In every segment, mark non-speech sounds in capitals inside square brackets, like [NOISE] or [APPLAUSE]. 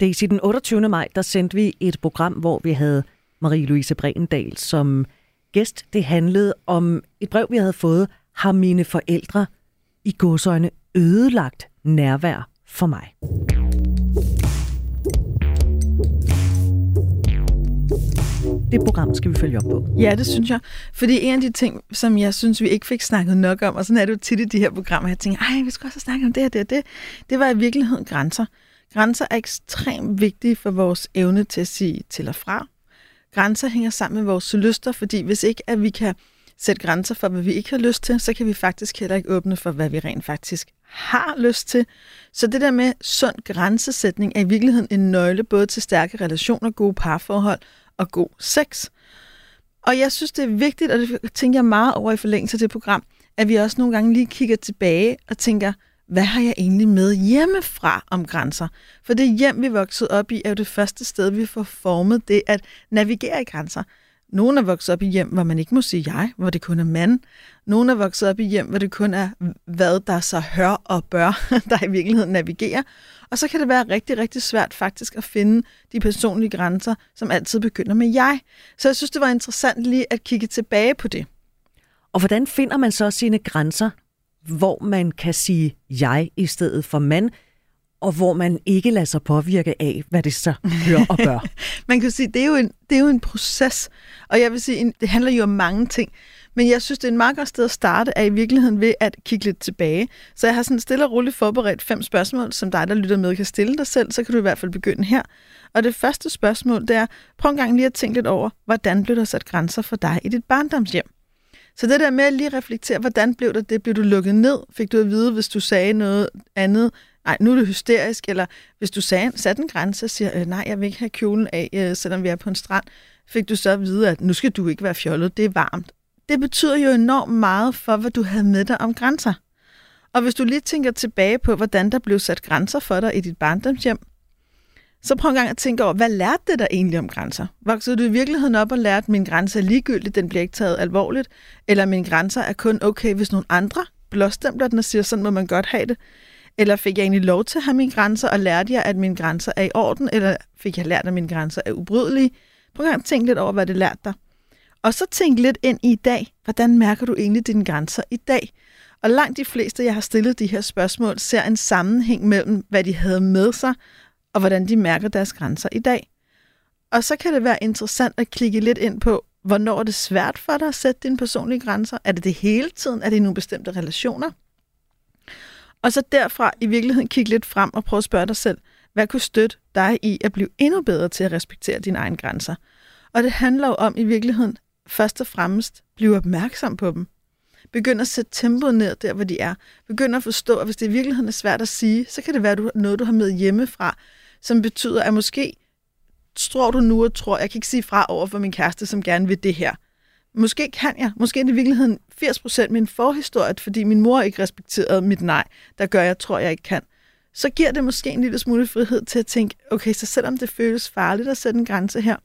Daisy, den 28. maj, der sendte vi et program, hvor vi havde Marie-Louise Brendal som gæst. Det handlede om et brev, vi havde fået. Har mine forældre i godsøjne ødelagt nærvær for mig? Det program skal vi følge op på. Ja, det synes jeg. Fordi en af de ting, som jeg synes, vi ikke fik snakket nok om, og sådan er det jo tit i de her programmer, jeg tænker, ej, vi skal også snakke om det og det og det, det var i virkeligheden grænser. Grænser er ekstremt vigtige for vores evne til at sige til og fra. Grænser hænger sammen med vores lyster, fordi hvis ikke at vi kan sætte grænser for, hvad vi ikke har lyst til, så kan vi faktisk heller ikke åbne for, hvad vi rent faktisk har lyst til. Så det der med sund grænsesætning er i virkeligheden en nøgle både til stærke relationer, gode parforhold og god sex. Og jeg synes, det er vigtigt, og det tænker jeg meget over i forlængelse af det program, at vi også nogle gange lige kigger tilbage og tænker, hvad har jeg egentlig med hjemmefra om grænser? For det hjem, vi voksede op i, er jo det første sted, vi får formet det at navigere i grænser. Nogle er vokset op i hjem, hvor man ikke må sige jeg, hvor det kun er mand. Nogle er vokset op i hjem, hvor det kun er, hvad der så hør og bør, [LAUGHS] der i virkeligheden navigerer. Og så kan det være rigtig, rigtig svært faktisk at finde de personlige grænser, som altid begynder med jeg. Så jeg synes, det var interessant lige at kigge tilbage på det. Og hvordan finder man så sine grænser, hvor man kan sige jeg i stedet for man, og hvor man ikke lader sig påvirke af, hvad det så hører og bør. [LAUGHS] man kan sige, det er, jo en, det er jo en proces, og jeg vil sige, det handler jo om mange ting. Men jeg synes, det er en meget godt sted at starte, er i virkeligheden ved at kigge lidt tilbage. Så jeg har sådan stille og roligt forberedt fem spørgsmål, som dig, der lytter med, kan stille dig selv, så kan du i hvert fald begynde her. Og det første spørgsmål, det er, prøv en gang lige at tænke lidt over, hvordan blev der sat grænser for dig i dit barndomshjem? Så det der med at lige reflektere, hvordan blev det, det blev du lukket ned? Fik du at vide, hvis du sagde noget andet? Nej, nu er det hysterisk. Eller hvis du sagde, satte en grænse og siger, øh, nej, jeg vil ikke have kjolen af, øh, selvom vi er på en strand, fik du så at vide, at nu skal du ikke være fjollet, det er varmt. Det betyder jo enormt meget for, hvad du havde med dig om grænser. Og hvis du lige tænker tilbage på, hvordan der blev sat grænser for dig i dit barndomshjem, så prøv en gang at tænke over, hvad lærte det der egentlig om grænser? Voksede du i virkeligheden op og lærte, at min grænse er ligegyldig, den bliver ikke taget alvorligt, eller min grænser er kun okay, hvis nogle andre blåstempler den og siger, sådan må man godt have det? Eller fik jeg egentlig lov til at have mine grænser, og lærte jeg, at mine grænser er i orden, eller fik jeg lært, at mine grænser er ubrydelige? Prøv en gang at tænke lidt over, hvad det lærte dig. Og så tænk lidt ind i dag. Hvordan mærker du egentlig dine grænser i dag? Og langt de fleste, jeg har stillet de her spørgsmål, ser en sammenhæng mellem, hvad de havde med sig, og hvordan de mærker deres grænser i dag. Og så kan det være interessant at klikke lidt ind på, hvornår er det svært for dig at sætte dine personlige grænser? Er det det hele tiden? Er det i nogle bestemte relationer? Og så derfra i virkeligheden kigge lidt frem og prøve at spørge dig selv, hvad kunne støtte dig i at blive endnu bedre til at respektere dine egne grænser? Og det handler jo om i virkeligheden først og fremmest blive opmærksom på dem. Begynd at sætte tempoet ned der, hvor de er. Begynd at forstå, at hvis det i virkeligheden er svært at sige, så kan det være noget, du har med hjemmefra, som betyder, at måske tror du nu og tror, jeg kan ikke sige fra over for min kæreste, som gerne vil det her. Måske kan jeg. Måske er det i virkeligheden 80% min forhistorie, fordi min mor ikke respekterede mit nej, der gør, jeg tror, jeg ikke kan. Så giver det måske en lille smule frihed til at tænke, okay, så selvom det føles farligt at sætte en grænse her,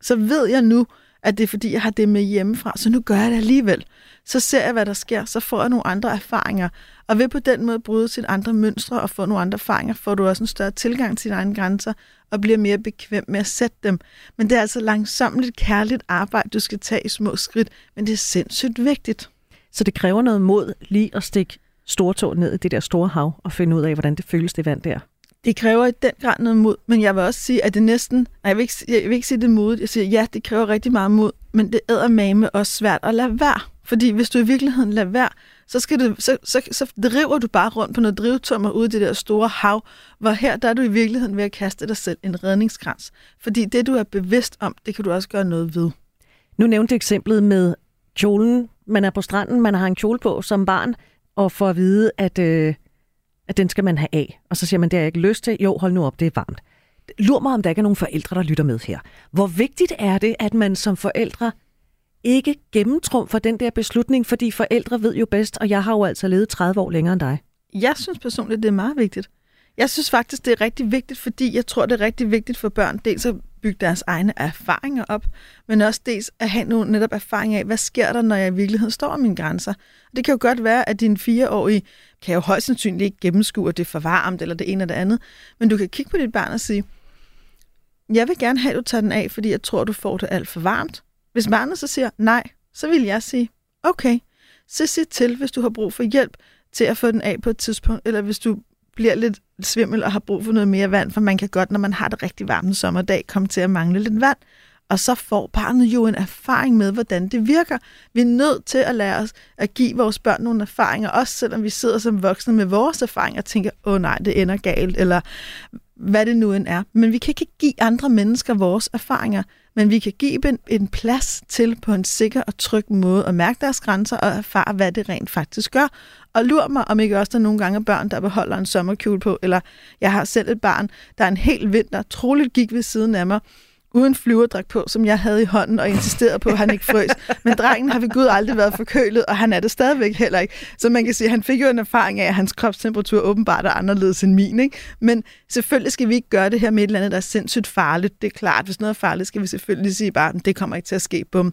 så ved jeg nu, at det er fordi, jeg har det med hjemmefra, så nu gør jeg det alligevel. Så ser jeg, hvad der sker, så får jeg nogle andre erfaringer. Og ved på den måde bryde sine andre mønstre og få nogle andre erfaringer, får du også en større tilgang til dine egne grænser og bliver mere bekvem med at sætte dem. Men det er altså langsomt kærligt arbejde, du skal tage i små skridt, men det er sindssygt vigtigt. Så det kræver noget mod lige at stikke stortå ned i det der store hav og finde ud af, hvordan det føles, det vand der. Det kræver i den grad noget mod, men jeg vil også sige, at det næsten... Nej, jeg vil ikke, jeg vil ikke sige det modigt, Jeg siger, ja, det kræver rigtig meget mod, men det æder mame også svært at lade være. Fordi hvis du i virkeligheden lader være, så, skal du, så, så, så driver du bare rundt på noget drivtummer ude i det der store hav, hvor her der er du i virkeligheden ved at kaste dig selv en redningskrans. Fordi det, du er bevidst om, det kan du også gøre noget ved. Nu nævnte du eksemplet med kjolen. Man er på stranden, man har en kjole på som barn, og får at vide, at øh, at den skal man have af. Og så siger man, det har jeg ikke lyst til. Jo, hold nu op, det er varmt. Lur mig, om der ikke er nogen forældre, der lytter med her. Hvor vigtigt er det, at man som forældre ikke gennemtrumfer den der beslutning, fordi forældre ved jo bedst, og jeg har jo altså levet 30 år længere end dig. Jeg synes personligt, det er meget vigtigt. Jeg synes faktisk, det er rigtig vigtigt, fordi jeg tror, det er rigtig vigtigt for børn, dels at bygge deres egne erfaringer op, men også dels at have nogle netop erfaringer af, hvad sker der, når jeg i virkeligheden står om mine grænser. Det kan jo godt være, at din fireårige kan jo højst sandsynligt ikke gennemskue, at det er for varmt eller det ene eller det andet, men du kan kigge på dit barn og sige, jeg vil gerne have, at du tager den af, fordi jeg tror, du får det alt for varmt. Hvis barnet så siger nej, så vil jeg sige, okay, så sig til, hvis du har brug for hjælp til at få den af på et tidspunkt, eller hvis du bliver lidt svimmel og har brug for noget mere vand, for man kan godt, når man har det rigtig varmt en sommerdag, komme til at mangle lidt vand. Og så får barnet jo en erfaring med, hvordan det virker. Vi er nødt til at lære os at give vores børn nogle erfaringer, også selvom vi sidder som voksne med vores erfaringer og tænker, åh nej, det ender galt, eller hvad det nu end er. Men vi kan ikke give andre mennesker vores erfaringer, men vi kan give dem en plads til på en sikker og tryg måde at mærke deres grænser og erfare, hvad det rent faktisk gør. Og lur mig, om ikke også der nogle gange er børn, der beholder en sommerkjole på, eller jeg har selv et barn, der en hel vinter troligt gik ved siden af mig, uden flyverdragt på, som jeg havde i hånden og insisterede på, at han ikke frøs. Men drengen har ved Gud aldrig været forkølet, og han er det stadigvæk heller ikke. Så man kan sige, at han fik jo en erfaring af, at hans kropstemperatur åbenbart er anderledes end min. Ikke? Men selvfølgelig skal vi ikke gøre det her med et eller andet, der er sindssygt farligt. Det er klart, hvis noget er farligt, skal vi selvfølgelig sige bare, at det kommer ikke til at ske. Bum.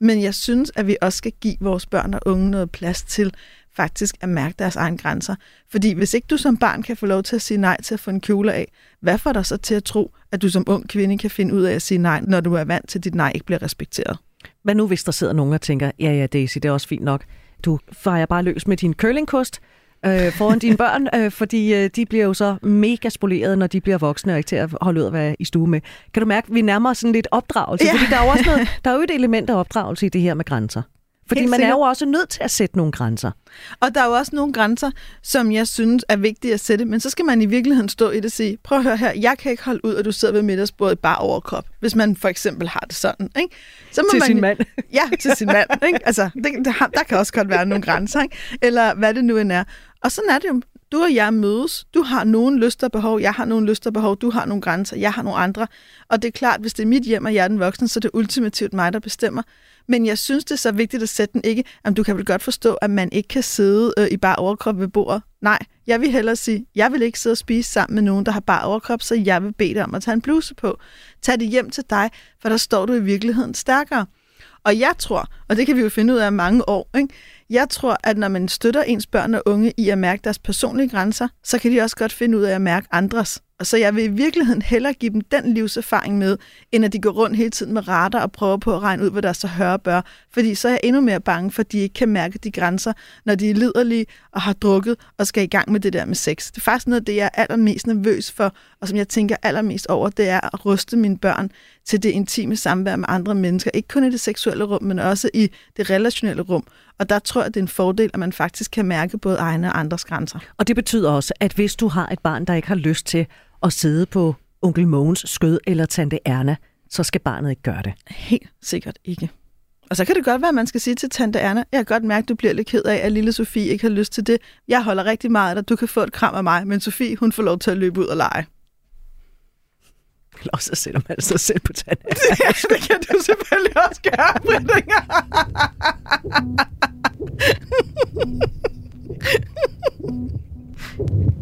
Men jeg synes, at vi også skal give vores børn og unge noget plads til, faktisk at mærke deres egne grænser. Fordi hvis ikke du som barn kan få lov til at sige nej til at få en kjole af, hvad får dig så til at tro, at du som ung kvinde kan finde ud af at sige nej, når du er vant til, at dit nej ikke bliver respekteret? Hvad nu, hvis der sidder nogen og tænker, ja, ja, Daisy, det er også fint nok. Du fejrer bare løs med din curlingkost øh, foran dine [LAUGHS] børn, øh, fordi øh, de bliver jo så mega spoleret, når de bliver voksne og ikke til at holde ud at være i stue med. Kan du mærke, at vi nærmer os sådan lidt opdragelse? Ja. Fordi der er jo også noget, [LAUGHS] der er jo et element af opdragelse i det her med grænser. Fordi Helt man sikkert. er jo også nødt til at sætte nogle grænser. Og der er jo også nogle grænser, som jeg synes er vigtige at sætte, men så skal man i virkeligheden stå i det og sige, prøv at høre her, jeg kan ikke holde ud, at du sidder ved middagsbordet bare overkrop, hvis man for eksempel har det sådan. Ikke? Så må til man, sin mand. [LAUGHS] Ja, til sin mand. Ikke? Altså, det, der, der kan også godt være nogle grænser, ikke? eller hvad det nu end er. Og sådan er det jo. Du og jeg mødes. Du har nogle lyster og behov, jeg har nogle lyster og behov, du har nogle grænser, jeg har nogle andre. Og det er klart, hvis det er mit hjem, og jeg er den voksne, så er det ultimativt mig, der bestemmer. Men jeg synes, det er så vigtigt at sætte den ikke, at du kan vel godt forstå, at man ikke kan sidde øh, i bare overkrop ved bordet. Nej, jeg vil hellere sige, jeg vil ikke sidde og spise sammen med nogen, der har bare overkrop, så jeg vil bede dig om at tage en bluse på. Tag det hjem til dig, for der står du i virkeligheden stærkere. Og jeg tror, og det kan vi jo finde ud af mange år, ikke? jeg tror, at når man støtter ens børn og unge i at mærke deres personlige grænser, så kan de også godt finde ud af at mærke andres. Og så jeg vil i virkeligheden hellere give dem den livserfaring med, end at de går rundt hele tiden med retter og prøver på at regne ud, hvad der så hører bør. Fordi så er jeg endnu mere bange for, at de ikke kan mærke de grænser, når de er liderlige og har drukket og skal i gang med det der med sex. Det er faktisk noget af det, jeg er allermest nervøs for, og som jeg tænker allermest over, det er at ruste mine børn til det intime samvær med andre mennesker. Ikke kun i det seksuelle rum, men også i det relationelle rum. Og der tror jeg, det er en fordel, at man faktisk kan mærke både egne og andres grænser. Og det betyder også, at hvis du har et barn, der ikke har lyst til at sidde på onkel Mogens skød eller tante Erna, så skal barnet ikke gøre det. Helt sikkert ikke. Og så kan det godt være, at man skal sige til tante Erna, jeg kan godt mærke, at du bliver lidt ked af, at lille Sofie ikke har lyst til det. Jeg holder rigtig meget af dig, du kan få et kram af mig, men Sofie, hun får lov til at løbe ud og lege. Og så sætter man sig selv på tanden. [LAUGHS] Ja, det kan du selvfølgelig også gøre, Brittinger. [LAUGHS]